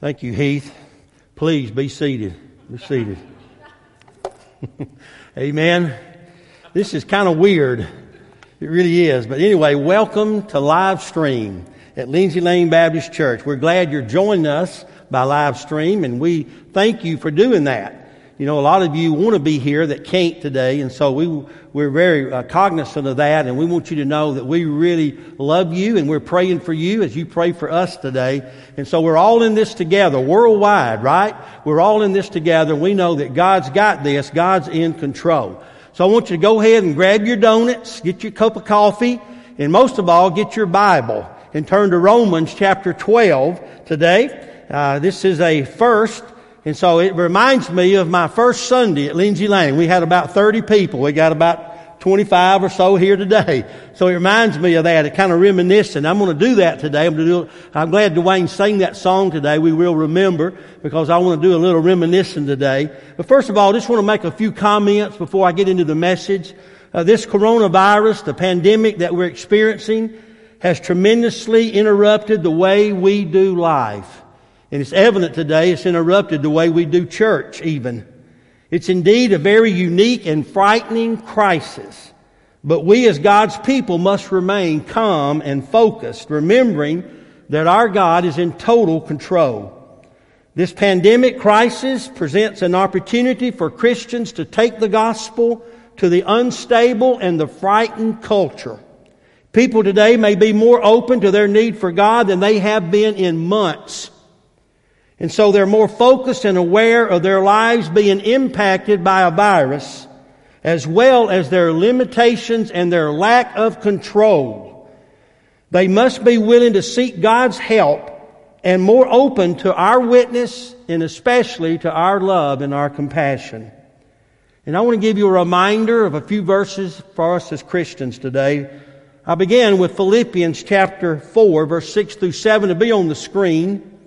Thank you, Heath. Please be seated. Be seated. Amen. This is kind of weird. It really is. But anyway, welcome to live stream at Lindsay Lane Baptist Church. We're glad you're joining us by live stream and we thank you for doing that. You know, a lot of you want to be here that can't today, and so we, we're very uh, cognizant of that, and we want you to know that we really love you, and we're praying for you as you pray for us today. And so we're all in this together, worldwide, right? We're all in this together. We know that God's got this. God's in control. So I want you to go ahead and grab your donuts, get your cup of coffee, and most of all, get your Bible and turn to Romans chapter 12 today. Uh, this is a first and so it reminds me of my first Sunday at Lindsay Lane. We had about 30 people. We got about 25 or so here today. So it reminds me of that. It kind of reminiscent. I'm going to do that today. I'm, do, I'm glad Dwayne sang that song today. We will remember because I want to do a little reminiscing today. But first of all, I just want to make a few comments before I get into the message. Uh, this coronavirus, the pandemic that we're experiencing, has tremendously interrupted the way we do life. And it's evident today it's interrupted the way we do church even. It's indeed a very unique and frightening crisis. But we as God's people must remain calm and focused, remembering that our God is in total control. This pandemic crisis presents an opportunity for Christians to take the gospel to the unstable and the frightened culture. People today may be more open to their need for God than they have been in months. And so they're more focused and aware of their lives being impacted by a virus, as well as their limitations and their lack of control. They must be willing to seek God's help and more open to our witness and especially to our love and our compassion. And I want to give you a reminder of a few verses for us as Christians today. I began with Philippians chapter 4, verse 6 through 7 to be on the screen.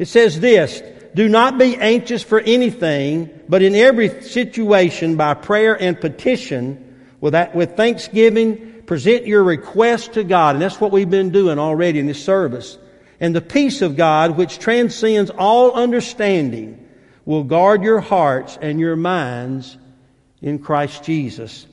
It says this, do not be anxious for anything, but in every situation by prayer and petition, with, that, with thanksgiving, present your request to God. And that's what we've been doing already in this service. And the peace of God, which transcends all understanding, will guard your hearts and your minds in Christ Jesus.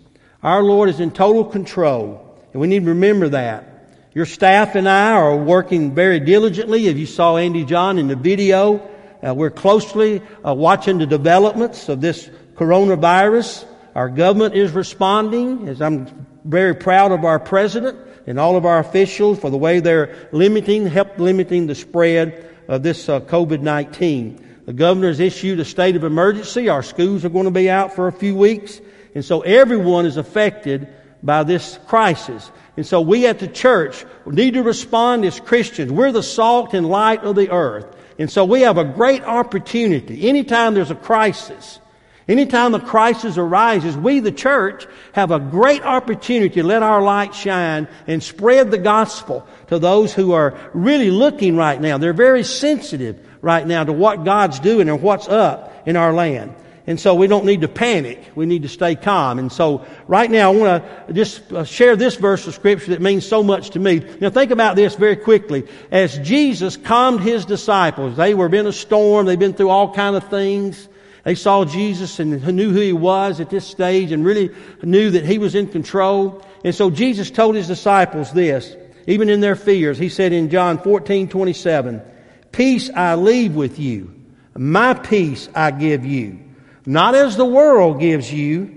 Our Lord is in total control, and we need to remember that. Your staff and I are working very diligently. If you saw Andy John in the video, uh, we're closely uh, watching the developments of this coronavirus. Our government is responding, as I'm very proud of our president and all of our officials for the way they're limiting, help limiting the spread of this uh, COVID-19. The governor has issued a state of emergency. Our schools are going to be out for a few weeks. And so everyone is affected by this crisis. And so we at the church need to respond as Christians. We're the salt and light of the earth. And so we have a great opportunity. Anytime there's a crisis, anytime a crisis arises, we, the church, have a great opportunity to let our light shine and spread the gospel to those who are really looking right now. They're very sensitive right now to what God's doing and what's up in our land. And so we don't need to panic. We need to stay calm. And so right now I want to just uh, share this verse of scripture that means so much to me. Now think about this very quickly. As Jesus calmed his disciples, they were in a storm. They've been through all kind of things. They saw Jesus and knew who he was at this stage and really knew that he was in control. And so Jesus told his disciples this, even in their fears. He said in John 14, 27, Peace I leave with you. My peace I give you not as the world gives you.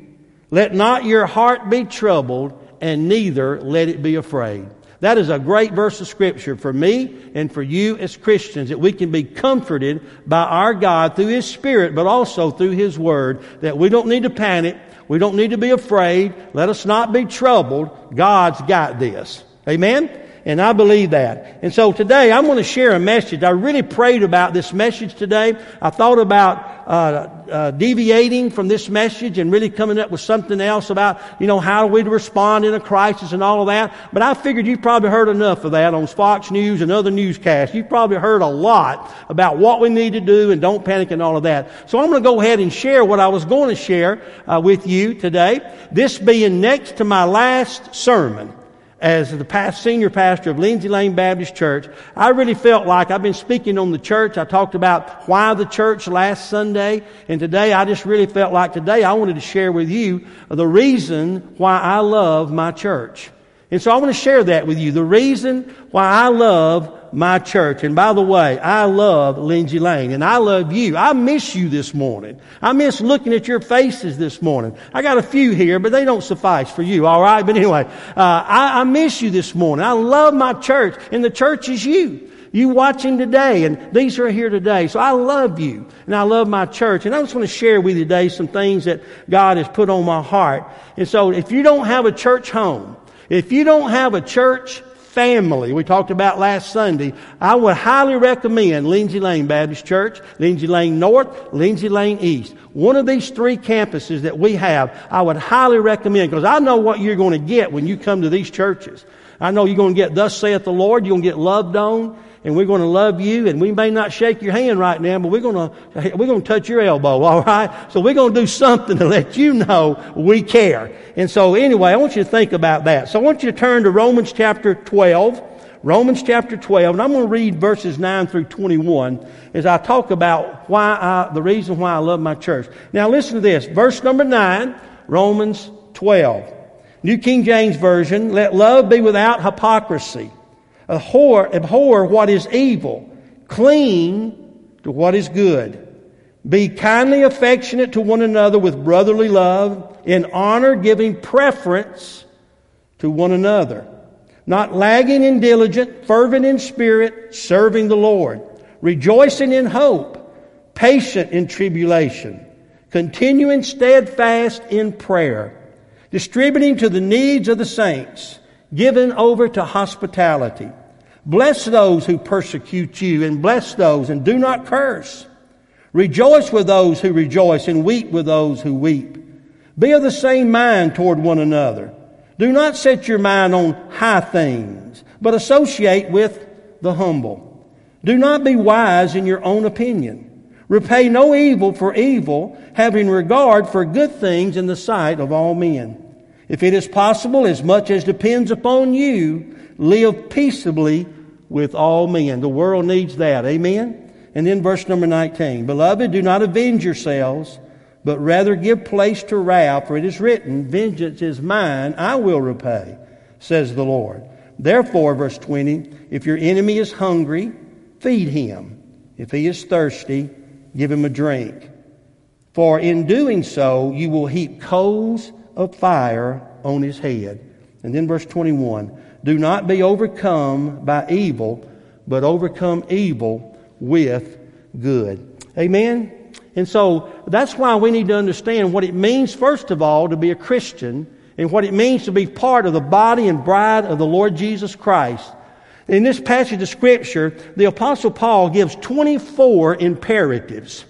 Let not your heart be troubled, and neither let it be afraid. That is a great verse of scripture for me and for you as Christians that we can be comforted by our God through His Spirit, but also through His Word, that we don't need to panic. We don't need to be afraid. Let us not be troubled. God's got this. Amen? And I believe that. And so today I'm going to share a message. I really prayed about this message today. I thought about uh, uh, deviating from this message and really coming up with something else about, you know, how we respond in a crisis and all of that. But I figured you've probably heard enough of that on Fox News and other newscasts. You've probably heard a lot about what we need to do and don't panic and all of that. So I'm going to go ahead and share what I was going to share uh, with you today. This being next to my last sermon as the past senior pastor of Lindsay Lane Baptist Church, I really felt like I've been speaking on the church. I talked about why the church last Sunday, and today I just really felt like today I wanted to share with you the reason why I love my church. And so I want to share that with you. The reason why I love my church. And by the way, I love Lindsay Lane and I love you. I miss you this morning. I miss looking at your faces this morning. I got a few here, but they don't suffice for you. All right. But anyway, uh, I, I miss you this morning. I love my church and the church is you. You watching today, and these are here today. So I love you, and I love my church. And I just want to share with you today some things that God has put on my heart. And so if you don't have a church home, if you don't have a church family we talked about last Sunday, I would highly recommend Lindsay Lane Baptist Church, Lindsay Lane North, Lindsay Lane East. One of these three campuses that we have, I would highly recommend because I know what you're going to get when you come to these churches. I know you're going to get thus saith the Lord, you're going to get loved on, and we're going to love you, and we may not shake your hand right now, but we're going to, we're going to touch your elbow, alright? So we're going to do something to let you know we care. And so anyway, I want you to think about that. So I want you to turn to Romans chapter 12. Romans chapter 12, and I'm going to read verses 9 through 21 as I talk about why I, the reason why I love my church. Now listen to this. Verse number 9, Romans 12. New King James Version, let love be without hypocrisy. Abhor, abhor what is evil. Cling to what is good. Be kindly affectionate to one another with brotherly love, in honor giving preference to one another. Not lagging in diligent, fervent in spirit, serving the Lord. Rejoicing in hope, patient in tribulation, continuing steadfast in prayer, distributing to the needs of the saints, given over to hospitality. Bless those who persecute you, and bless those, and do not curse. Rejoice with those who rejoice, and weep with those who weep. Be of the same mind toward one another. Do not set your mind on high things, but associate with the humble. Do not be wise in your own opinion. Repay no evil for evil, having regard for good things in the sight of all men. If it is possible, as much as depends upon you, live peaceably with all men. The world needs that. Amen? And then verse number 19. Beloved, do not avenge yourselves, but rather give place to wrath, for it is written, Vengeance is mine, I will repay, says the Lord. Therefore, verse 20, if your enemy is hungry, feed him. If he is thirsty, give him a drink. For in doing so, you will heap coals of fire on his head. And then verse 21 Do not be overcome by evil, but overcome evil with good. Amen? And so that's why we need to understand what it means, first of all, to be a Christian and what it means to be part of the body and bride of the Lord Jesus Christ. In this passage of Scripture, the Apostle Paul gives 24 imperatives.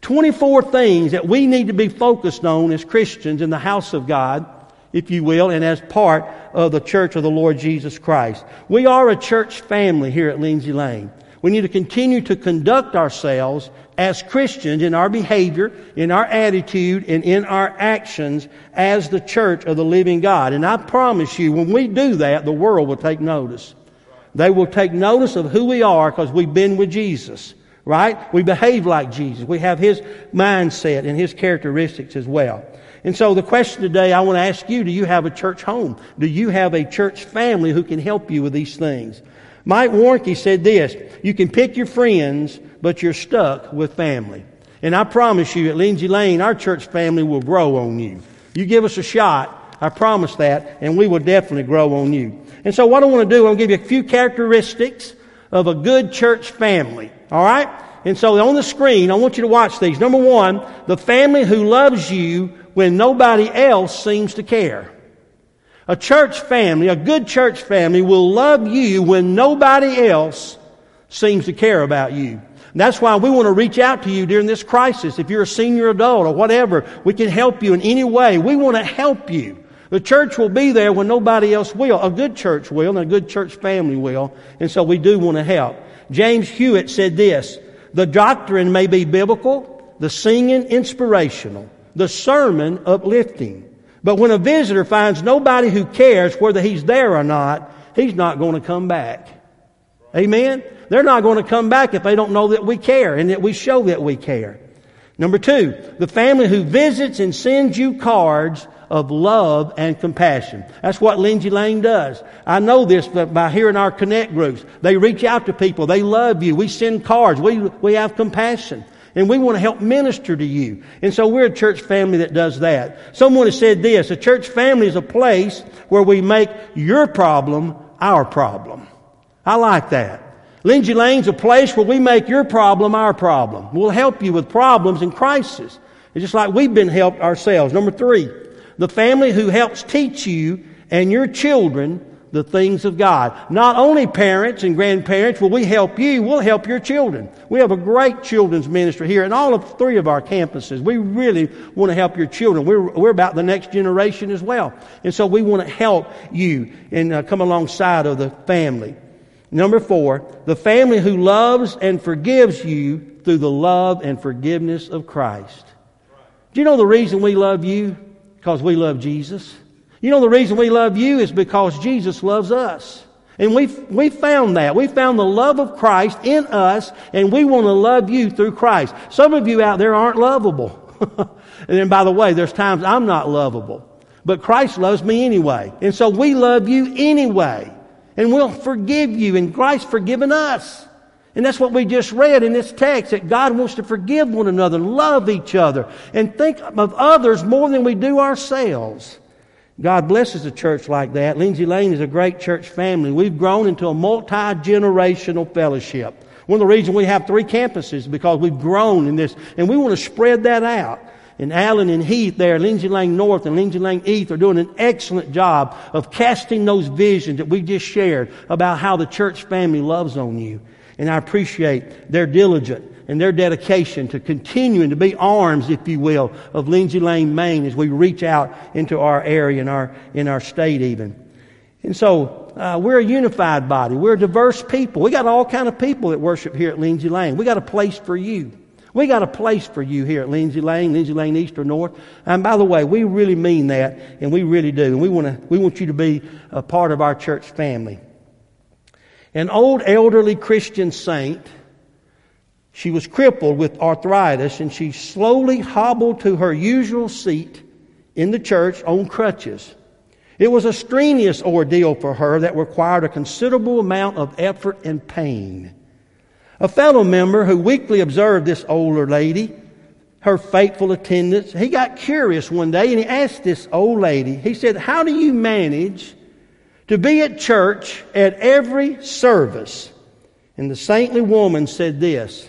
24 things that we need to be focused on as Christians in the house of God if you will, and as part of the church of the Lord Jesus Christ. We are a church family here at Lindsay Lane. We need to continue to conduct ourselves as Christians in our behavior, in our attitude, and in our actions as the church of the living God. And I promise you, when we do that, the world will take notice. They will take notice of who we are because we've been with Jesus, right? We behave like Jesus. We have His mindset and His characteristics as well. And so the question today I want to ask you, do you have a church home? Do you have a church family who can help you with these things? Mike Warnke said this, you can pick your friends, but you're stuck with family. And I promise you at Lindsay Lane, our church family will grow on you. You give us a shot, I promise that, and we will definitely grow on you. And so what I want to do, I'm going to give you a few characteristics of a good church family. All right? And so on the screen, I want you to watch these. Number one, the family who loves you when nobody else seems to care. A church family, a good church family will love you when nobody else seems to care about you. And that's why we want to reach out to you during this crisis. If you're a senior adult or whatever, we can help you in any way. We want to help you. The church will be there when nobody else will. A good church will and a good church family will. And so we do want to help. James Hewitt said this, the doctrine may be biblical, the singing inspirational, the sermon uplifting, But when a visitor finds nobody who cares whether he's there or not, he's not going to come back. Amen? They're not going to come back if they don't know that we care and that we show that we care. Number two, the family who visits and sends you cards of love and compassion. That's what Lindsay Lane does. I know this by hearing our connect groups. They reach out to people. They love you. We send cards. We, we have compassion. And we want to help minister to you. And so we're a church family that does that. Someone has said this, a church family is a place where we make your problem our problem. I like that. Lindsay Lane's a place where we make your problem our problem. We'll help you with problems and crises. It's just like we've been helped ourselves. Number three, the family who helps teach you and your children the things of God. Not only parents and grandparents will we help you, we'll help your children. We have a great children's ministry here in all of three of our campuses. We really want to help your children. We're, we're about the next generation as well. And so we want to help you and uh, come alongside of the family. Number four, the family who loves and forgives you through the love and forgiveness of Christ. Do you know the reason we love you? Because we love Jesus. You know the reason we love you is because Jesus loves us. And we we found that. We found the love of Christ in us, and we want to love you through Christ. Some of you out there aren't lovable. and then, by the way, there's times I'm not lovable. But Christ loves me anyway. And so we love you anyway and we'll forgive you, and Christ's forgiven us. And that's what we just read in this text that God wants to forgive one another, love each other, and think of others more than we do ourselves. God blesses a church like that. Lindsay Lane is a great church family. We've grown into a multi generational fellowship. One of the reasons we have three campuses is because we've grown in this, and we want to spread that out and Allen and Heath there, Lindsay Lane North and Lindsay Lane East are doing an excellent job of casting those visions that we just shared about how the church family loves on you. And I appreciate their diligence and their dedication to continuing to be arms, if you will, of Lindsay Lane, Main as we reach out into our area and our, in our state even. And so, uh, we're a unified body. We're a diverse people. We got all kind of people that worship here at Lindsay Lane. We got a place for you. We got a place for you here at Lindsay Lane, Lindsay Lane East or North. And by the way, we really mean that, and we really do. And we want to, we want you to be a part of our church family. An old elderly Christian saint, she was crippled with arthritis, and she slowly hobbled to her usual seat in the church on crutches. It was a strenuous ordeal for her that required a considerable amount of effort and pain. A fellow member who weekly observed this older lady, her faithful attendance, he got curious one day and he asked this old lady, he said, How do you manage to be at church at every service? And the saintly woman said this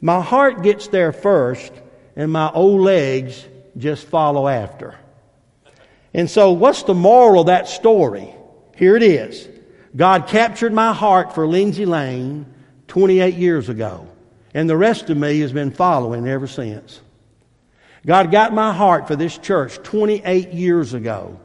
My heart gets there first, and my old legs just follow after. And so, what's the moral of that story? Here it is God captured my heart for Lindsay Lane 28 years ago. And the rest of me has been following ever since. God got my heart for this church 28 years ago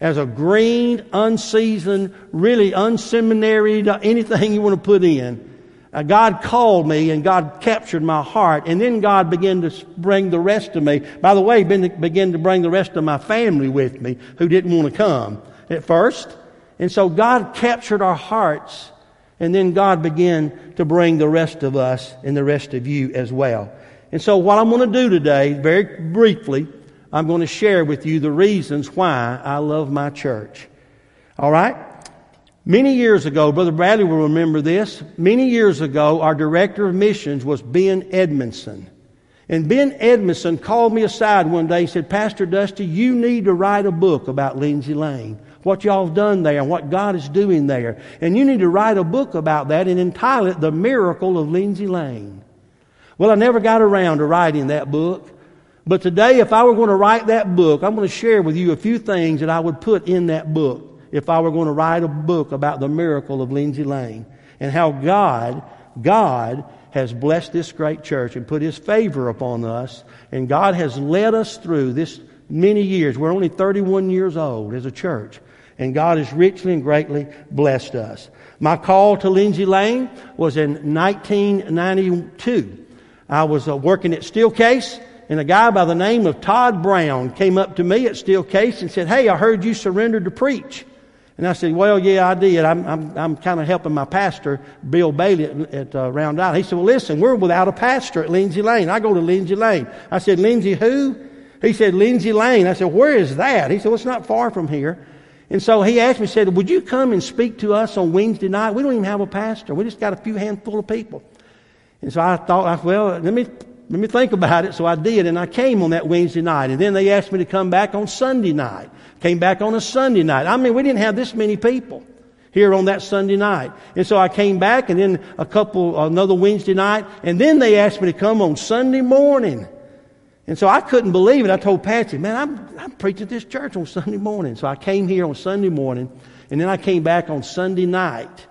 as a green, unseasoned, really unseminaried, anything you want to put in. Uh, God called me and God captured my heart. And then God began to bring the rest of me. By the way, began to bring the rest of my family with me who didn't want to come at first. And so God captured our hearts and then God began to bring the rest of us and the rest of you as well. And so, what I'm going to do today, very briefly, I'm going to share with you the reasons why I love my church. All right? Many years ago, Brother Bradley will remember this. Many years ago, our director of missions was Ben Edmondson. And Ben Edmondson called me aside one day and said, Pastor Dusty, you need to write a book about Lindsay Lane what y'all have done there and what God is doing there. And you need to write a book about that and entitle it The Miracle of Lindsay Lane. Well, I never got around to writing that book. But today, if I were going to write that book, I'm going to share with you a few things that I would put in that book if I were going to write a book about the miracle of Lindsay Lane and how God, God has blessed this great church and put His favor upon us. And God has led us through this many years. We're only 31 years old as a church and God has richly and greatly blessed us. My call to Lindsay Lane was in 1992. I was uh, working at Steelcase and a guy by the name of Todd Brown came up to me at Steelcase and said, Hey, I heard you surrendered to preach. And I said, Well, yeah, I did. I'm, I'm, I'm kind of helping my pastor, Bill Bailey, at, at uh, Round Island. He said, Well, listen, we're without a pastor at Lindsay Lane. I go to Lindsay Lane. I said, Lindsay who? He said, Lindsay Lane. I said, Where is that? He said, Well, it's not far from here. And so he asked me, said, Would you come and speak to us on Wednesday night? We don't even have a pastor. We just got a few handful of people. And so I thought, well, let me let me think about it. So I did, and I came on that Wednesday night. And then they asked me to come back on Sunday night. Came back on a Sunday night. I mean, we didn't have this many people here on that Sunday night. And so I came back, and then a couple, another Wednesday night, and then they asked me to come on Sunday morning. And so I couldn't believe it. I told Patsy, man, I'm, I'm preaching at this church on Sunday morning. So I came here on Sunday morning, and then I came back on Sunday night.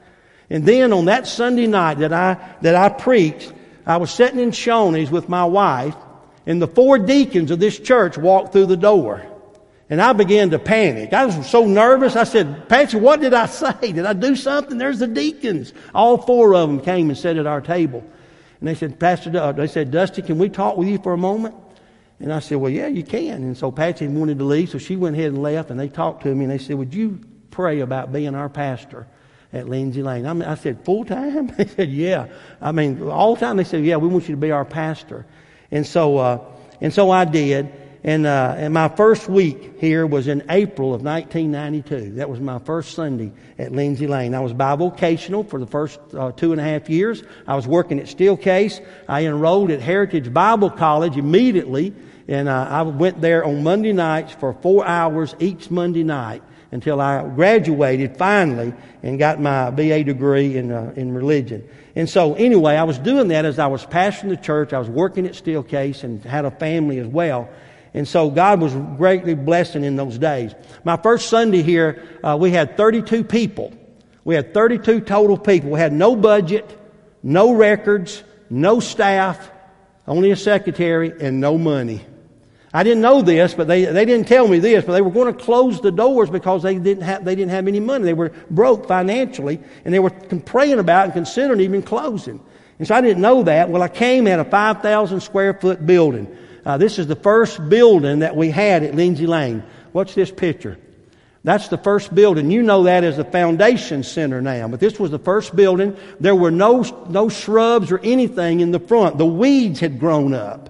And then on that Sunday night that I, that I preached, I was sitting in Shoney's with my wife, and the four deacons of this church walked through the door. And I began to panic. I was so nervous. I said, Patsy, what did I say? Did I do something? There's the deacons. All four of them came and sat at our table. And they said, Pastor, they said, Dusty, can we talk with you for a moment? And I said, Well, yeah, you can. And so Patsy wanted to leave, so she went ahead and left, and they talked to me, and they said, Would you pray about being our pastor? at Lindsay Lane. I, mean, I said, full time? They said, yeah. I mean, all the time they said, yeah, we want you to be our pastor. And so, uh, and so I did. And, uh, and my first week here was in April of 1992. That was my first Sunday at Lindsay Lane. I was bivocational for the first uh, two and a half years. I was working at Steelcase. I enrolled at Heritage Bible College immediately. And uh, I went there on Monday nights for four hours each Monday night until I graduated finally and got my BA degree in, uh, in religion. And so, anyway, I was doing that as I was pastoring the church. I was working at Steelcase and had a family as well. And so God was greatly blessing in those days. My first Sunday here, uh, we had 32 people. We had 32 total people. We had no budget, no records, no staff, only a secretary, and no money. I didn't know this, but they, they didn't tell me this, but they were going to close the doors because they didn't have, they didn't have any money. They were broke financially, and they were praying about and considering even closing. And so I didn't know that. Well, I came at a 5,000 square foot building. Uh, this is the first building that we had at Lindsay Lane. What's this picture? That's the first building. You know that as the foundation center now, but this was the first building. There were no, no shrubs or anything in the front. The weeds had grown up.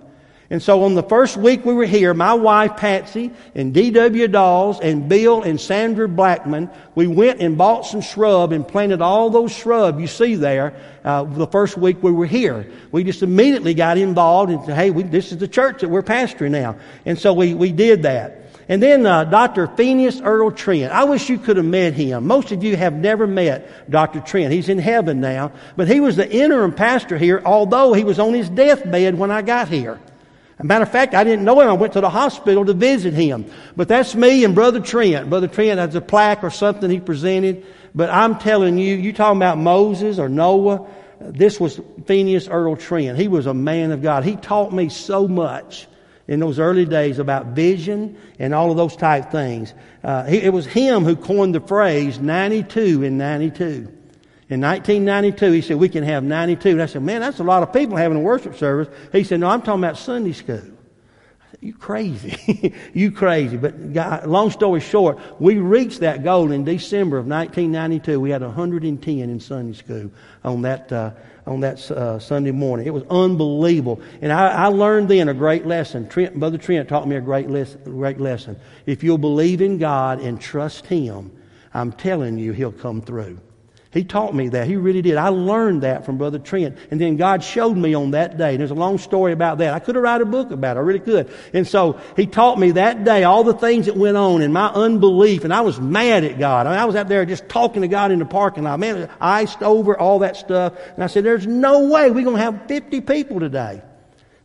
And so on the first week we were here, my wife Patsy and D.W. Dawes and Bill and Sandra Blackman, we went and bought some shrub and planted all those shrub you see there uh, the first week we were here. We just immediately got involved and said, hey, we, this is the church that we're pastoring now. And so we, we did that. And then uh, Dr. Phineas Earl Trent. I wish you could have met him. Most of you have never met Dr. Trent. He's in heaven now. But he was the interim pastor here, although he was on his deathbed when I got here. Matter of fact, I didn't know him. I went to the hospital to visit him. But that's me and Brother Trent. Brother Trent has a plaque or something he presented. But I'm telling you, you talking about Moses or Noah, this was Phineas Earl Trent. He was a man of God. He taught me so much in those early days about vision and all of those type things. Uh, he, it was him who coined the phrase 92 in 92. In 1992, he said, we can have 92. And I said, man, that's a lot of people having a worship service. He said, no, I'm talking about Sunday school. You crazy. you crazy. But God, long story short, we reached that goal in December of 1992. We had 110 in Sunday school on that, uh, on that uh, Sunday morning. It was unbelievable. And I, I, learned then a great lesson. Trent, Brother Trent taught me a great, les- great lesson. If you'll believe in God and trust Him, I'm telling you, He'll come through. He taught me that. He really did. I learned that from Brother Trent. And then God showed me on that day. There's a long story about that. I could have write a book about it. I really could. And so he taught me that day all the things that went on and my unbelief. And I was mad at God. I, mean, I was out there just talking to God in the parking lot. Man, iced over, all that stuff. And I said, there's no way we're going to have 50 people today.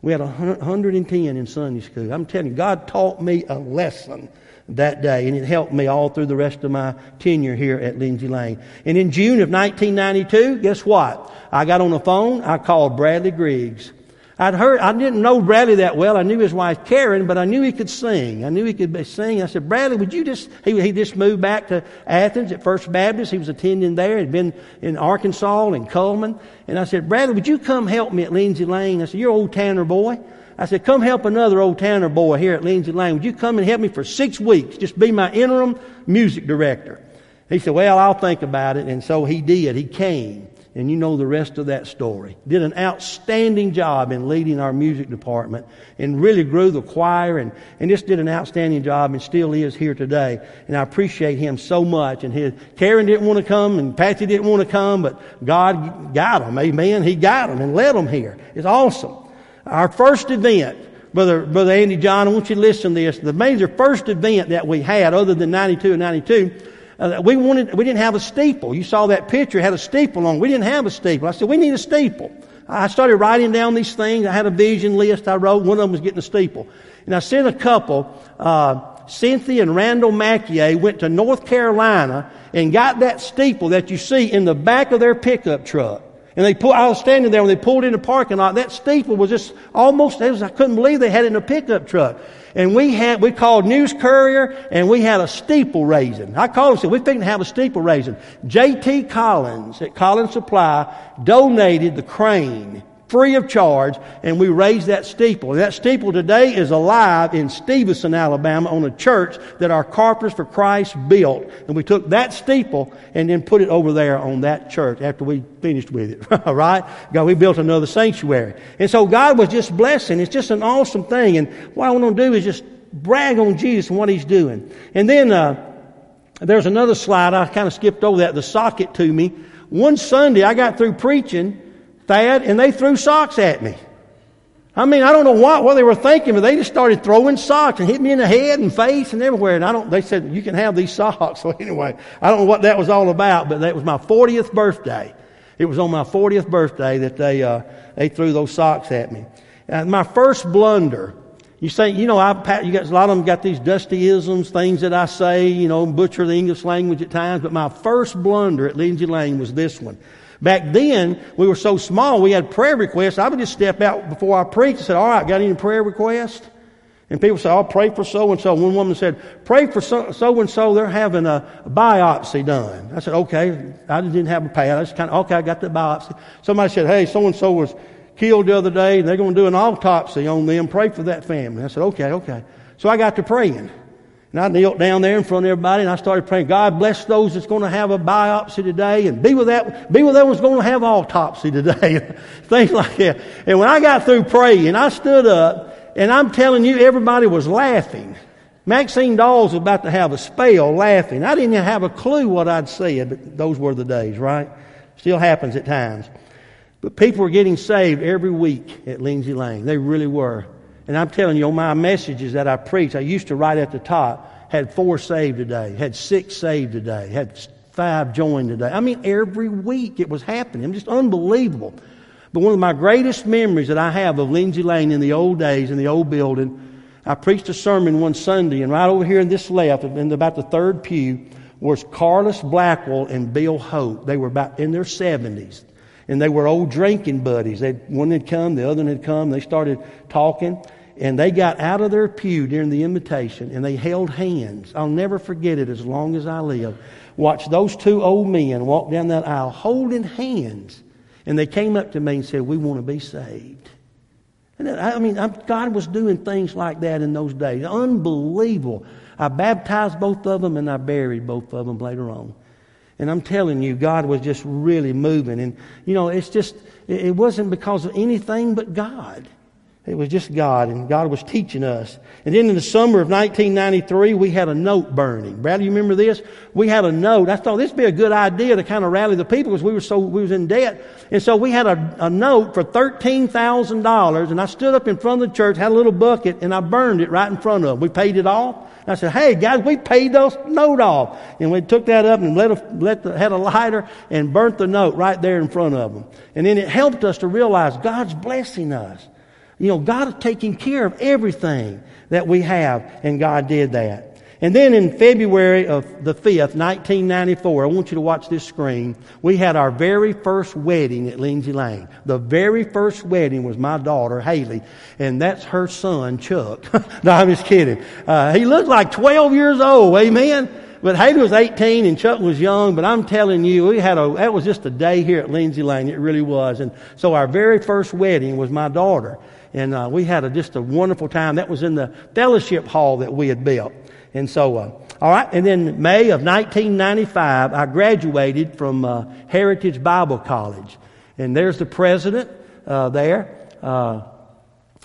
We had 110 in Sunday school. I'm telling you, God taught me a lesson that day, and it helped me all through the rest of my tenure here at Lindsay Lane. And in June of 1992, guess what? I got on the phone, I called Bradley Griggs. I'd heard, I didn't know Bradley that well. I knew his wife Karen, but I knew he could sing. I knew he could sing. I said, Bradley, would you just, he, he just moved back to Athens at First Baptist. He was attending there. He'd been in Arkansas and Coleman. And I said, Bradley, would you come help me at Lindsay Lane? I said, you're old Tanner boy. I said, come help another old Tanner boy here at Lindsay Lane. Would you come and help me for six weeks? Just be my interim music director. He said, well, I'll think about it. And so he did. He came. And you know the rest of that story. Did an outstanding job in leading our music department and really grew the choir and, and just did an outstanding job and still is here today. And I appreciate him so much. And his, Karen didn't want to come and Patsy didn't want to come, but God got them. Amen. He got them and led them here. It's awesome. Our first event, Brother, Brother Andy John, I want you to listen to this. The major first event that we had other than 92 and 92 uh, we wanted, we didn't have a steeple. You saw that picture, had a steeple on. We didn't have a steeple. I said, we need a steeple. I started writing down these things. I had a vision list I wrote. One of them was getting a steeple. And I sent a couple, uh, Cynthia and Randall Mackier went to North Carolina and got that steeple that you see in the back of their pickup truck. And they pulled, I was standing there when they pulled in the parking lot. That steeple was just almost, was, I couldn't believe they had it in a pickup truck and we had, we called News Courier and we had a steeple raising. I called and said, we're thinking to have a steeple raising. J.T. Collins at Collins Supply donated the crane free of charge, and we raised that steeple. And that steeple today is alive in Stevenson, Alabama, on a church that our Carpenters for Christ built. And we took that steeple and then put it over there on that church after we finished with it. All right? God, we built another sanctuary. And so God was just blessing. It's just an awesome thing. And what I want to do is just brag on Jesus and what He's doing. And then, uh, there's another slide. I kind of skipped over that. The socket to me. One Sunday, I got through preaching Thad, and they threw socks at me. I mean, I don't know what, what they were thinking, but they just started throwing socks and hit me in the head and face and everywhere. And I don't, they said, you can have these socks. So anyway, I don't know what that was all about, but that was my 40th birthday. It was on my 40th birthday that they, uh, they threw those socks at me. And my first blunder, you say, you know, I, you got, a lot of them got these dusty isms, things that I say, you know, butcher the English language at times, but my first blunder at Lindsay Lane was this one. Back then, we were so small, we had prayer requests. I would just step out before I preached and say, all right, got any prayer requests? And people say, I'll pray for so and so. One woman said, pray for so and so, they're having a biopsy done. I said, okay. I didn't have a pad. I just kind of, okay, I got the biopsy. Somebody said, hey, so and so was killed the other day and they're going to do an autopsy on them. Pray for that family. I said, okay, okay. So I got to praying. And I knelt down there in front of everybody and I started praying, God bless those that's going to have a biopsy today and be with that, be with that one's going to have autopsy today. Things like that. And when I got through praying, I stood up and I'm telling you, everybody was laughing. Maxine Dawes was about to have a spell laughing. I didn't have a clue what I'd said, but those were the days, right? Still happens at times. But people were getting saved every week at Lindsay Lane. They really were. And I'm telling you, my messages that I preach, I used to write at the top, had four saved today, had six saved today, had five joined today. I mean, every week it was happening. Just unbelievable. But one of my greatest memories that I have of Lindsay Lane in the old days, in the old building, I preached a sermon one Sunday, and right over here in this left, in about the third pew, was Carlos Blackwell and Bill Hope. They were about in their 70s. And they were old drinking buddies. They'd, one had come, the other had come. They started talking. And they got out of their pew during the invitation and they held hands. I'll never forget it as long as I live. Watch those two old men walk down that aisle holding hands. And they came up to me and said, We want to be saved. And I mean, God was doing things like that in those days. Unbelievable. I baptized both of them and I buried both of them later on. And I'm telling you, God was just really moving. And, you know, it's just, it wasn't because of anything but God. It was just God, and God was teaching us. And then in the summer of 1993, we had a note burning. Brad, you remember this? We had a note. I thought this would be a good idea to kind of rally the people because we were so we was in debt. And so we had a, a note for thirteen thousand dollars, and I stood up in front of the church, had a little bucket, and I burned it right in front of them. We paid it off. I said, "Hey guys, we paid those note off," and we took that up and let, a, let the, had a lighter and burnt the note right there in front of them. And then it helped us to realize God's blessing us. You know, God is taking care of everything that we have, and God did that. And then in February of the 5th, 1994, I want you to watch this screen. We had our very first wedding at Lindsay Lane. The very first wedding was my daughter, Haley, and that's her son, Chuck. no, I'm just kidding. Uh, he looked like 12 years old, amen? But Haley was 18 and Chuck was young, but I'm telling you, we had a, that was just a day here at Lindsay Lane. It really was. And so our very first wedding was my daughter. And uh, we had a, just a wonderful time. That was in the fellowship hall that we had built. And so, uh, all right. And then May of 1995, I graduated from uh, Heritage Bible College. And there's the president uh, there. Uh,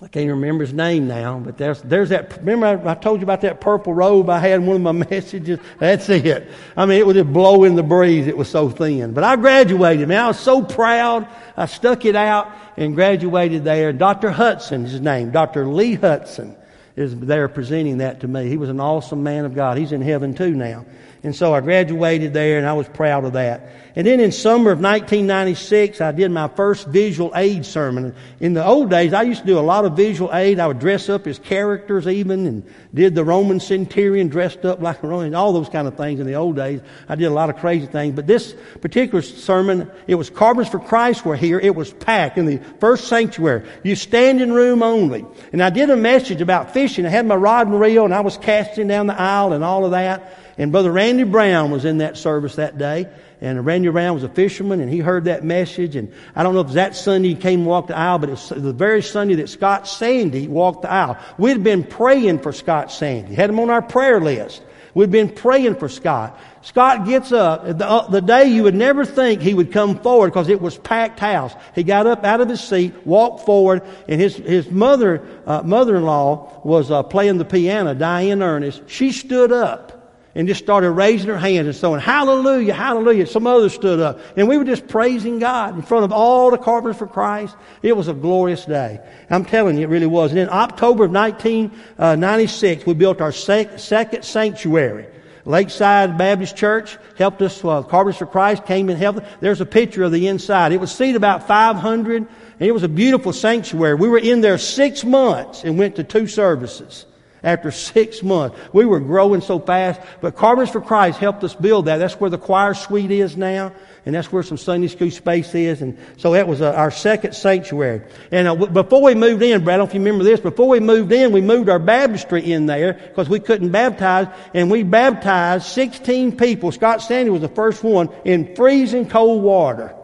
I can't remember his name now, but there's, there's that. Remember, I, I, told you about that purple robe I had in one of my messages? That's it. I mean, it would just blow in the breeze. It was so thin. But I graduated, man. I was so proud. I stuck it out and graduated there. Dr. Hudson is his name. Dr. Lee Hudson is there presenting that to me. He was an awesome man of God. He's in heaven too now. And so I graduated there and I was proud of that. And then in summer of 1996, I did my first visual aid sermon. In the old days, I used to do a lot of visual aid. I would dress up as characters even and did the Roman centurion dressed up like a Roman, all those kind of things in the old days. I did a lot of crazy things. But this particular sermon, it was Carpenters for Christ were here. It was packed in the first sanctuary. You stand in room only. And I did a message about fishing. I had my rod and reel and I was casting down the aisle and all of that. And Brother Randy Brown was in that service that day. And Randy Brown was a fisherman and he heard that message. And I don't know if that Sunday he came and walked the aisle, but it's the very Sunday that Scott Sandy walked the aisle. We'd been praying for Scott Sandy. Had him on our prayer list. We'd been praying for Scott. Scott gets up the, uh, the day you would never think he would come forward because it was packed house. He got up out of his seat, walked forward, and his his mother uh, mother-in-law was uh, playing the piano, Diane Ernest. She stood up and just started raising her hands and saying, Hallelujah, hallelujah. Some others stood up. And we were just praising God in front of all the carpenters for Christ. It was a glorious day. I'm telling you, it really was. And in October of 1996, we built our second sanctuary. Lakeside Baptist Church helped us. Uh, Carpenters for Christ came and helped. There's a picture of the inside. It was seated about 500, and it was a beautiful sanctuary. We were in there six months and went to two services after six months. We were growing so fast, but Carpenters for Christ helped us build that. That's where the choir suite is now, and that's where some Sunday school space is. And so that was uh, our second sanctuary. And uh, before we moved in, Brad, I don't know if you remember this, before we moved in, we moved our baptistry in there because we couldn't baptize, and we baptized 16 people. Scott Sandy was the first one in freezing cold water.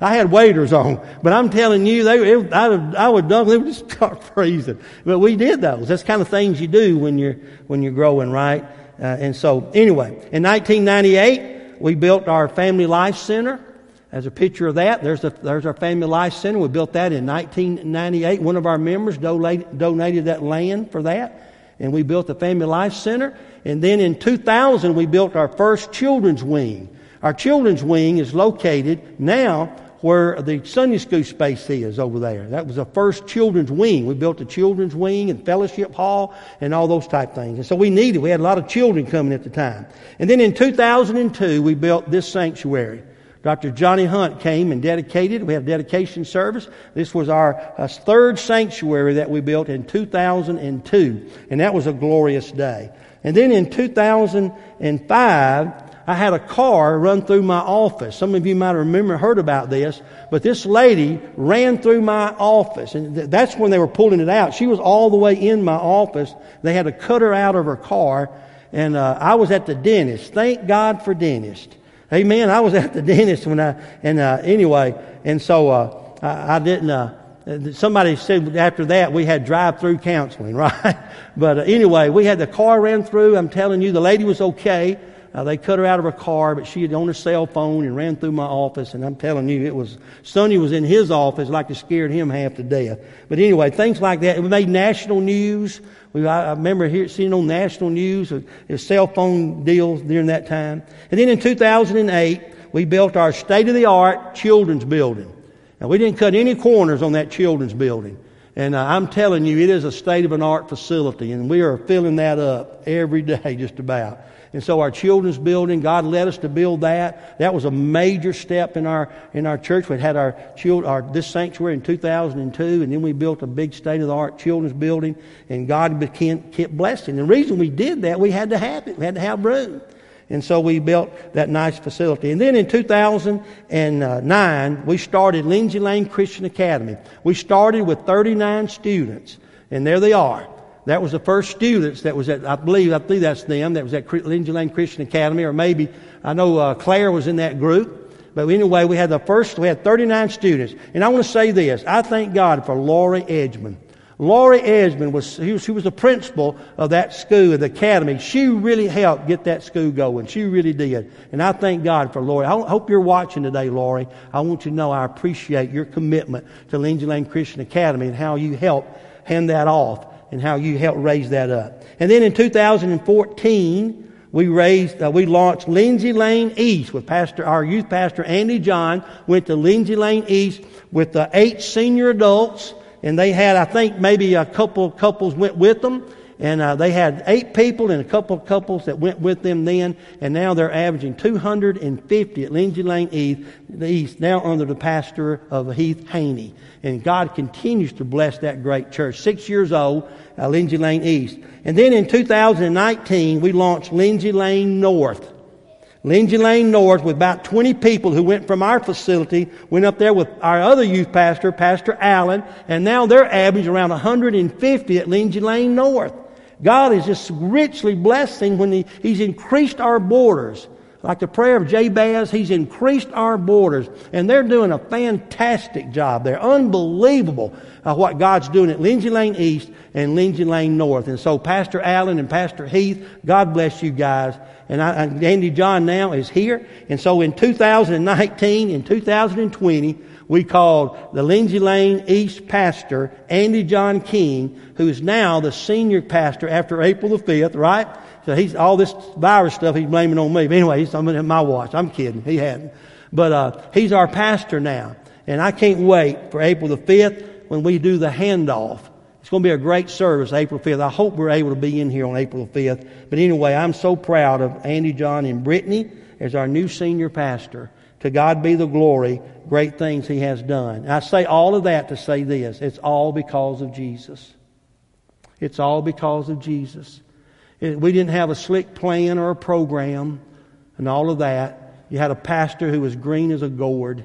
I had waders on, but I'm telling you, they, it, I, would, I would dunk, they would just start freezing. But we did those. That's kind of things you do when you're, when you're growing, right? Uh, and so, anyway, in 1998, we built our Family Life Center. As a picture of that, there's, the, there's our Family Life Center. We built that in 1998. One of our members donated, donated that land for that. And we built the Family Life Center. And then in 2000, we built our first children's wing. Our children's wing is located now where the Sunday school space is over there. That was the first children's wing. We built a children's wing and fellowship hall and all those type things. And so we needed, we had a lot of children coming at the time. And then in 2002, we built this sanctuary. Dr. Johnny Hunt came and dedicated. We had a dedication service. This was our uh, third sanctuary that we built in 2002. And that was a glorious day. And then in 2005, I had a car run through my office. Some of you might remember, heard about this, but this lady ran through my office, and th- that's when they were pulling it out. She was all the way in my office. They had to cut her out of her car, and uh, I was at the dentist. Thank God for dentist. Amen. I was at the dentist when I, and uh, anyway, and so uh, I, I, didn't. Uh, somebody said after that we had drive-through counseling, right? but uh, anyway, we had the car ran through. I'm telling you, the lady was okay. Uh, they cut her out of her car, but she had on her cell phone and ran through my office. And I'm telling you, it was Sonny was in his office like it scared him half to death. But anyway, things like that. We made national news. We, I, remember here, seeing on national news uh, cell phone deals during that time. And then in 2008, we built our state of the art children's building. Now we didn't cut any corners on that children's building. And uh, I'm telling you, it is a state of an art facility, and we are filling that up every day, just about. And so our children's building, God led us to build that. That was a major step in our in our church. We had our child, our this sanctuary in 2002, and then we built a big state of the art children's building. And God became, kept blessing. The reason we did that, we had to have it. We had to have room. And so we built that nice facility. And then in 2009, we started Lindsay Lane Christian Academy. We started with 39 students, and there they are. That was the first students that was at, I believe, I believe that's them, that was at Lindsay Lane Christian Academy, or maybe, I know uh, Claire was in that group. But anyway, we had the first, we had 39 students. And I want to say this. I thank God for Laurie Edgman. Laurie Edgman was, she was, she was the principal of that school, of the academy. She really helped get that school going. She really did. And I thank God for Laurie. I hope you're watching today, Laurie. I want you to know I appreciate your commitment to Lindsay Lane Christian Academy and how you help hand that off and how you helped raise that up. And then in 2014, we raised, uh, we launched Lindsay Lane East with Pastor, our youth pastor Andy John went to Lindsay Lane East with the eight senior adults and they had, I think, maybe a couple couples went with them. And uh, they had eight people and a couple of couples that went with them then, and now they're averaging 250 at Lindsay Lane East, now under the pastor of Heath Haney. And God continues to bless that great church. Six years old, uh, Lindsay Lane East. And then in 2019, we launched Lindsay Lane North. Lindsay Lane North with about 20 people who went from our facility, went up there with our other youth pastor, Pastor Allen, and now they're averaging around 150 at Lindsay Lane North. God is just richly blessing when he, He's increased our borders. Like the prayer of Jabez, He's increased our borders. And they're doing a fantastic job. They're unbelievable uh, what God's doing at Lindsay Lane East and Lindsay Lane North. And so Pastor Allen and Pastor Heath, God bless you guys. And, I, and Andy John now is here. And so in 2019 and 2020, we called the Lindsay Lane East pastor, Andy John King, who is now the senior pastor after April the 5th, right? So he's, all this virus stuff he's blaming on me. But anyway, he's at my watch. I'm kidding. He hadn't. But, uh, he's our pastor now. And I can't wait for April the 5th when we do the handoff. It's going to be a great service, April 5th. I hope we're able to be in here on April 5th. But anyway, I'm so proud of Andy John and Brittany as our new senior pastor. To God be the glory, great things He has done. I say all of that to say this. It's all because of Jesus. It's all because of Jesus. We didn't have a slick plan or a program and all of that. You had a pastor who was green as a gourd,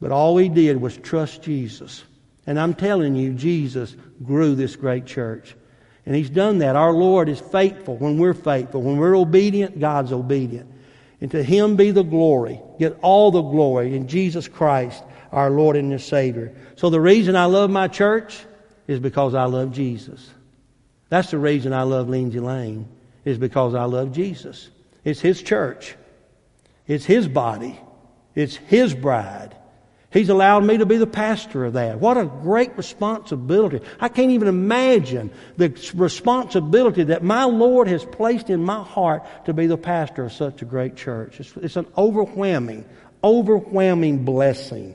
but all he did was trust Jesus. And I'm telling you, Jesus grew this great church. And He's done that. Our Lord is faithful when we're faithful. When we're obedient, God's obedient. And to Him be the glory. Get all the glory in Jesus Christ, our Lord and Savior. So the reason I love my church is because I love Jesus. That's the reason I love Lindsay Lane, is because I love Jesus. It's His church. It's His body. It's His bride. He's allowed me to be the pastor of that. What a great responsibility. I can't even imagine the responsibility that my Lord has placed in my heart to be the pastor of such a great church. It's, it's an overwhelming, overwhelming blessing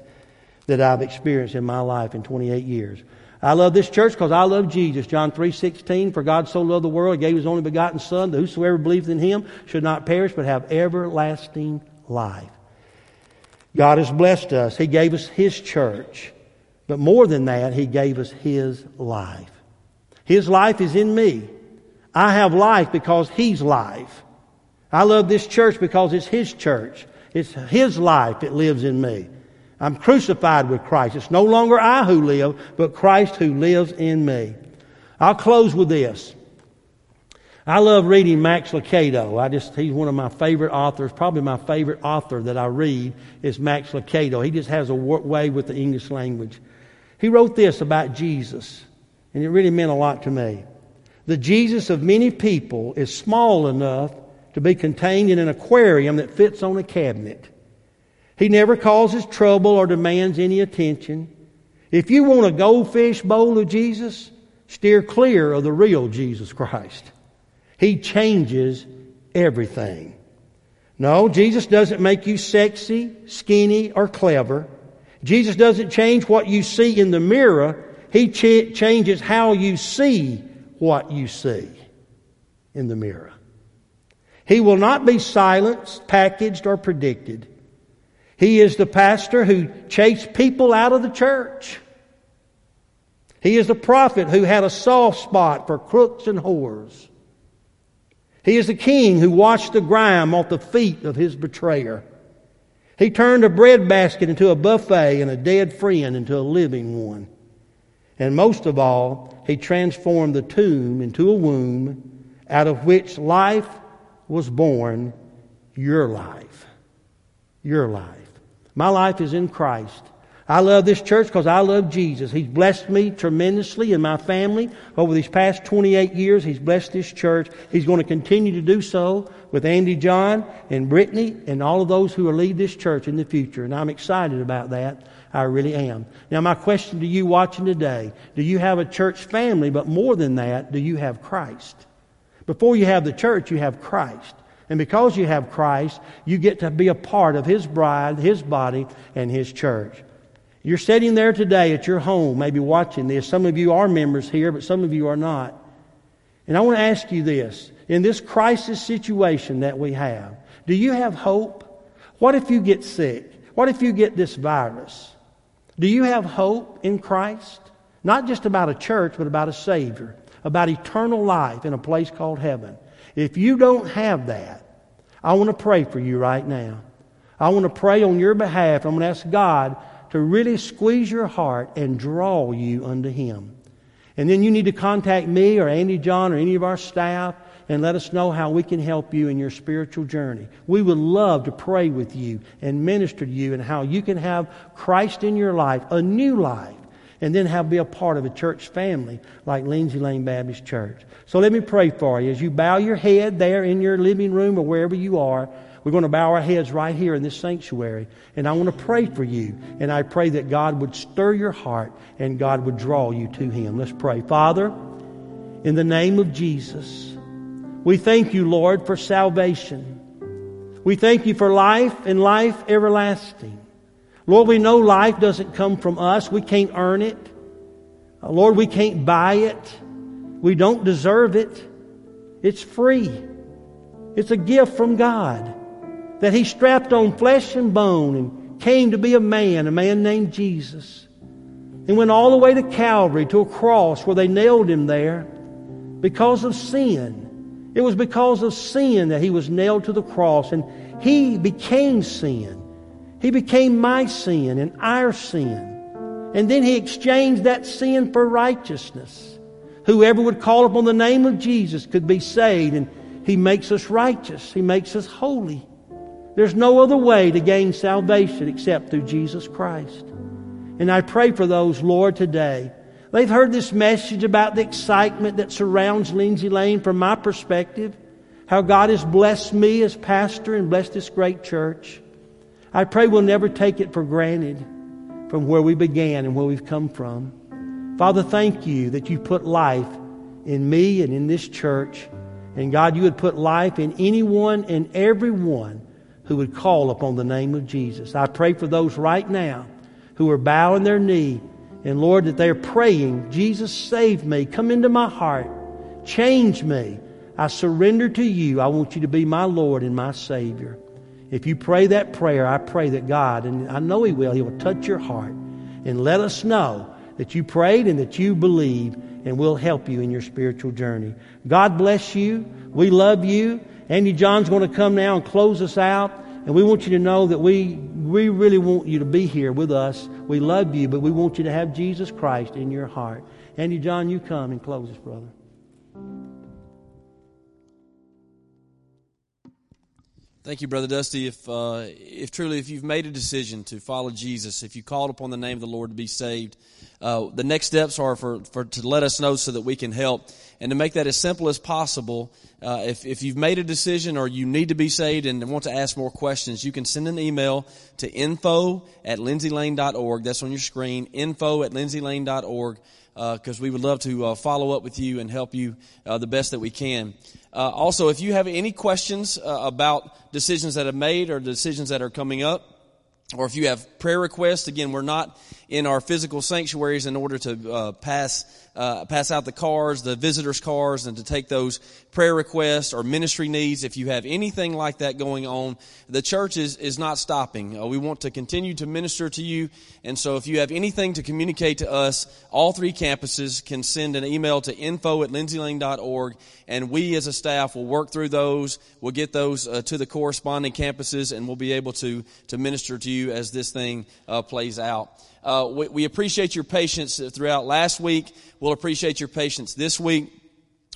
that I've experienced in my life in 28 years. I love this church because I love Jesus. John 3.16, For God so loved the world, He gave His only begotten Son, that whosoever believes in Him should not perish, but have everlasting life. God has blessed us. He gave us His church. But more than that, He gave us His life. His life is in me. I have life because He's life. I love this church because it's His church. It's His life that lives in me. I'm crucified with Christ. It's no longer I who live, but Christ who lives in me. I'll close with this. I love reading Max Lucado. I just, he's one of my favorite authors. Probably my favorite author that I read is Max Lucado. He just has a way with the English language. He wrote this about Jesus, and it really meant a lot to me. The Jesus of many people is small enough to be contained in an aquarium that fits on a cabinet. He never causes trouble or demands any attention. If you want a goldfish bowl of Jesus, steer clear of the real Jesus Christ. He changes everything. No, Jesus doesn't make you sexy, skinny, or clever. Jesus doesn't change what you see in the mirror. He ch- changes how you see what you see in the mirror. He will not be silenced, packaged, or predicted. He is the pastor who chased people out of the church. He is the prophet who had a soft spot for crooks and whores. He is the king who washed the grime off the feet of his betrayer. He turned a breadbasket into a buffet and a dead friend into a living one. And most of all, he transformed the tomb into a womb out of which life was born, your life. Your life. My life is in Christ. I love this church because I love Jesus. He's blessed me tremendously and my family over these past 28 years. He's blessed this church. He's going to continue to do so with Andy John and Brittany and all of those who will lead this church in the future. And I'm excited about that. I really am. Now, my question to you watching today do you have a church family? But more than that, do you have Christ? Before you have the church, you have Christ. And because you have Christ, you get to be a part of His bride, His body, and His church. You're sitting there today at your home, maybe watching this. Some of you are members here, but some of you are not. And I want to ask you this. In this crisis situation that we have, do you have hope? What if you get sick? What if you get this virus? Do you have hope in Christ? Not just about a church, but about a Savior, about eternal life in a place called heaven. If you don't have that, I want to pray for you right now. I want to pray on your behalf. I'm going to ask God to really squeeze your heart and draw you unto Him. And then you need to contact me or Andy John or any of our staff and let us know how we can help you in your spiritual journey. We would love to pray with you and minister to you and how you can have Christ in your life, a new life, and then have be a part of a church family like Lindsay Lane Baptist Church. So let me pray for you as you bow your head there in your living room or wherever you are. We're going to bow our heads right here in this sanctuary. And I want to pray for you. And I pray that God would stir your heart and God would draw you to Him. Let's pray. Father, in the name of Jesus, we thank you, Lord, for salvation. We thank you for life and life everlasting. Lord, we know life doesn't come from us. We can't earn it. Uh, Lord, we can't buy it. We don't deserve it. It's free. It's a gift from God that he strapped on flesh and bone and came to be a man, a man named Jesus. And went all the way to Calvary to a cross where they nailed him there because of sin. It was because of sin that he was nailed to the cross and he became sin. He became my sin and our sin. And then he exchanged that sin for righteousness. Whoever would call upon the name of Jesus could be saved and he makes us righteous. He makes us holy. There's no other way to gain salvation except through Jesus Christ. And I pray for those, Lord, today. They've heard this message about the excitement that surrounds Lindsay Lane from my perspective, how God has blessed me as pastor and blessed this great church. I pray we'll never take it for granted from where we began and where we've come from. Father, thank you that you put life in me and in this church. And God, you would put life in anyone and everyone who would call upon the name of Jesus. I pray for those right now who are bowing their knee and Lord, that they're praying, Jesus, save me. Come into my heart. Change me. I surrender to you. I want you to be my Lord and my Savior. If you pray that prayer, I pray that God, and I know He will, He will touch your heart and let us know that you prayed and that you believe, and we'll help you in your spiritual journey. God bless you. We love you. Andy John's going to come now and close us out. And we want you to know that we, we really want you to be here with us. We love you, but we want you to have Jesus Christ in your heart. Andy John, you come and close us, brother. Thank you, Brother Dusty. If, uh, if truly, if you've made a decision to follow Jesus, if you called upon the name of the Lord to be saved, uh, the next steps are for, for to let us know so that we can help and to make that as simple as possible. Uh, if, if you've made a decision or you need to be saved and want to ask more questions, you can send an email to info at lindsaylane.org. That's on your screen, info at lindsaylane.org, because uh, we would love to uh, follow up with you and help you uh, the best that we can. Uh, also, if you have any questions about decisions that have made or decisions that are coming up, or if you have prayer requests, again, we're not in our physical sanctuaries in order to uh, pass uh, pass out the cards, the visitors' cards, and to take those prayer requests or ministry needs. If you have anything like that going on, the church is, is not stopping. Uh, we want to continue to minister to you. And so if you have anything to communicate to us, all three campuses can send an email to info at lindsaylane.org, and we as a staff will work through those. We'll get those uh, to the corresponding campuses, and we'll be able to, to minister to you as this thing uh, plays out. Uh, we, we, appreciate your patience throughout last week. We'll appreciate your patience this week.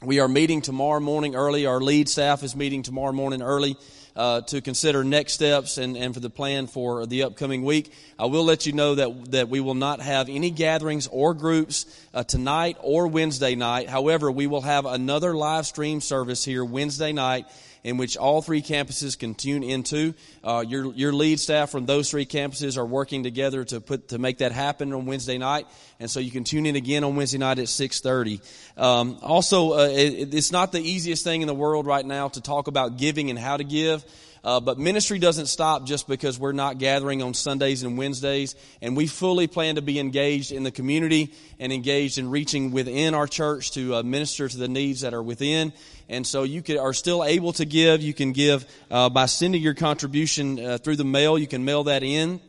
We are meeting tomorrow morning early. Our lead staff is meeting tomorrow morning early uh, to consider next steps and, and for the plan for the upcoming week. I will let you know that that we will not have any gatherings or groups uh, tonight or Wednesday night. However, we will have another live stream service here Wednesday night in which all three campuses can tune into. Uh, your your lead staff from those three campuses are working together to put to make that happen on Wednesday night, and so you can tune in again on Wednesday night at six thirty. Um, also, uh, it, it's not the easiest thing in the world right now to talk about giving and how to give. Uh, but ministry doesn't stop just because we're not gathering on Sundays and Wednesdays. And we fully plan to be engaged in the community and engaged in reaching within our church to uh, minister to the needs that are within. And so you can, are still able to give. You can give uh, by sending your contribution uh, through the mail. You can mail that in.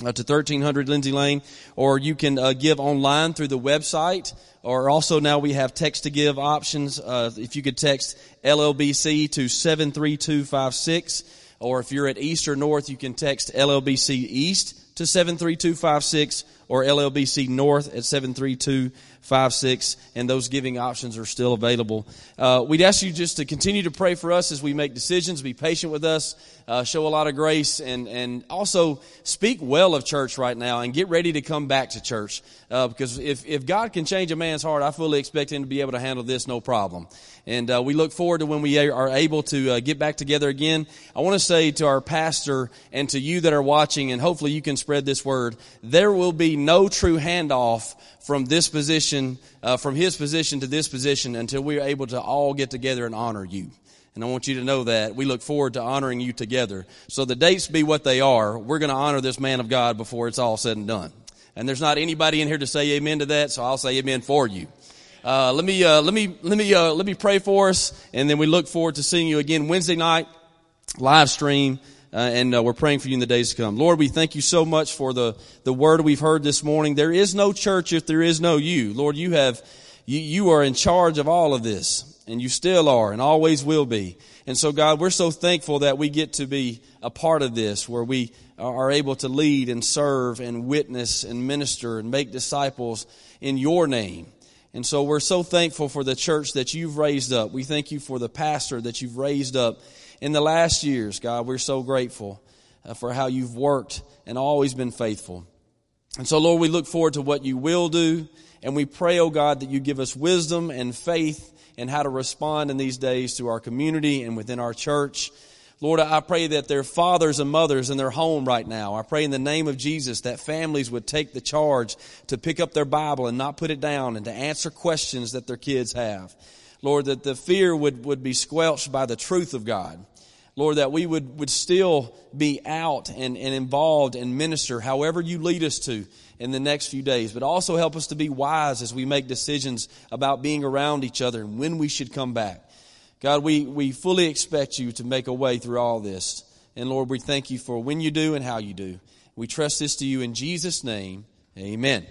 Uh, to 1300 Lindsay Lane, or you can uh, give online through the website, or also now we have text to give options. Uh, if you could text LLBC to 73256, or if you're at East or North, you can text LLBC East to 73256, or LLBC North at 73256, and those giving options are still available. Uh, we'd ask you just to continue to pray for us as we make decisions, be patient with us, uh, show a lot of grace, and, and also speak well of church right now and get ready to come back to church. Uh, because if, if God can change a man's heart, I fully expect him to be able to handle this no problem. And uh, we look forward to when we are able to uh, get back together again. I want to say to our pastor and to you that are watching, and hopefully you can spread this word, there will be no true handoff from this position, uh, from his position to this position until we are able to all get together and honor you. And I want you to know that we look forward to honoring you together. So the dates be what they are. We're going to honor this man of God before it's all said and done. And there's not anybody in here to say amen to that, so I'll say amen for you. Uh, let me uh, let me let me uh, let me pray for us, and then we look forward to seeing you again Wednesday night, live stream, uh, and uh, we're praying for you in the days to come. Lord, we thank you so much for the the word we've heard this morning. There is no church if there is no you, Lord. You have you you are in charge of all of this and you still are and always will be. And so, God, we're so thankful that we get to be a part of this where we are able to lead and serve and witness and minister and make disciples in your name. And so we're so thankful for the church that you've raised up. We thank you for the pastor that you've raised up in the last years, God. We're so grateful uh, for how you've worked and always been faithful. And so, Lord, we look forward to what you will do. And we pray, oh God, that you give us wisdom and faith and how to respond in these days to our community and within our church. Lord, I pray that their fathers and mothers in their home right now, I pray in the name of Jesus that families would take the charge to pick up their Bible and not put it down and to answer questions that their kids have. Lord, that the fear would, would be squelched by the truth of God. Lord, that we would, would still be out and, and involved and minister however you lead us to in the next few days, but also help us to be wise as we make decisions about being around each other and when we should come back. God, we, we fully expect you to make a way through all this. And Lord, we thank you for when you do and how you do. We trust this to you in Jesus' name. Amen.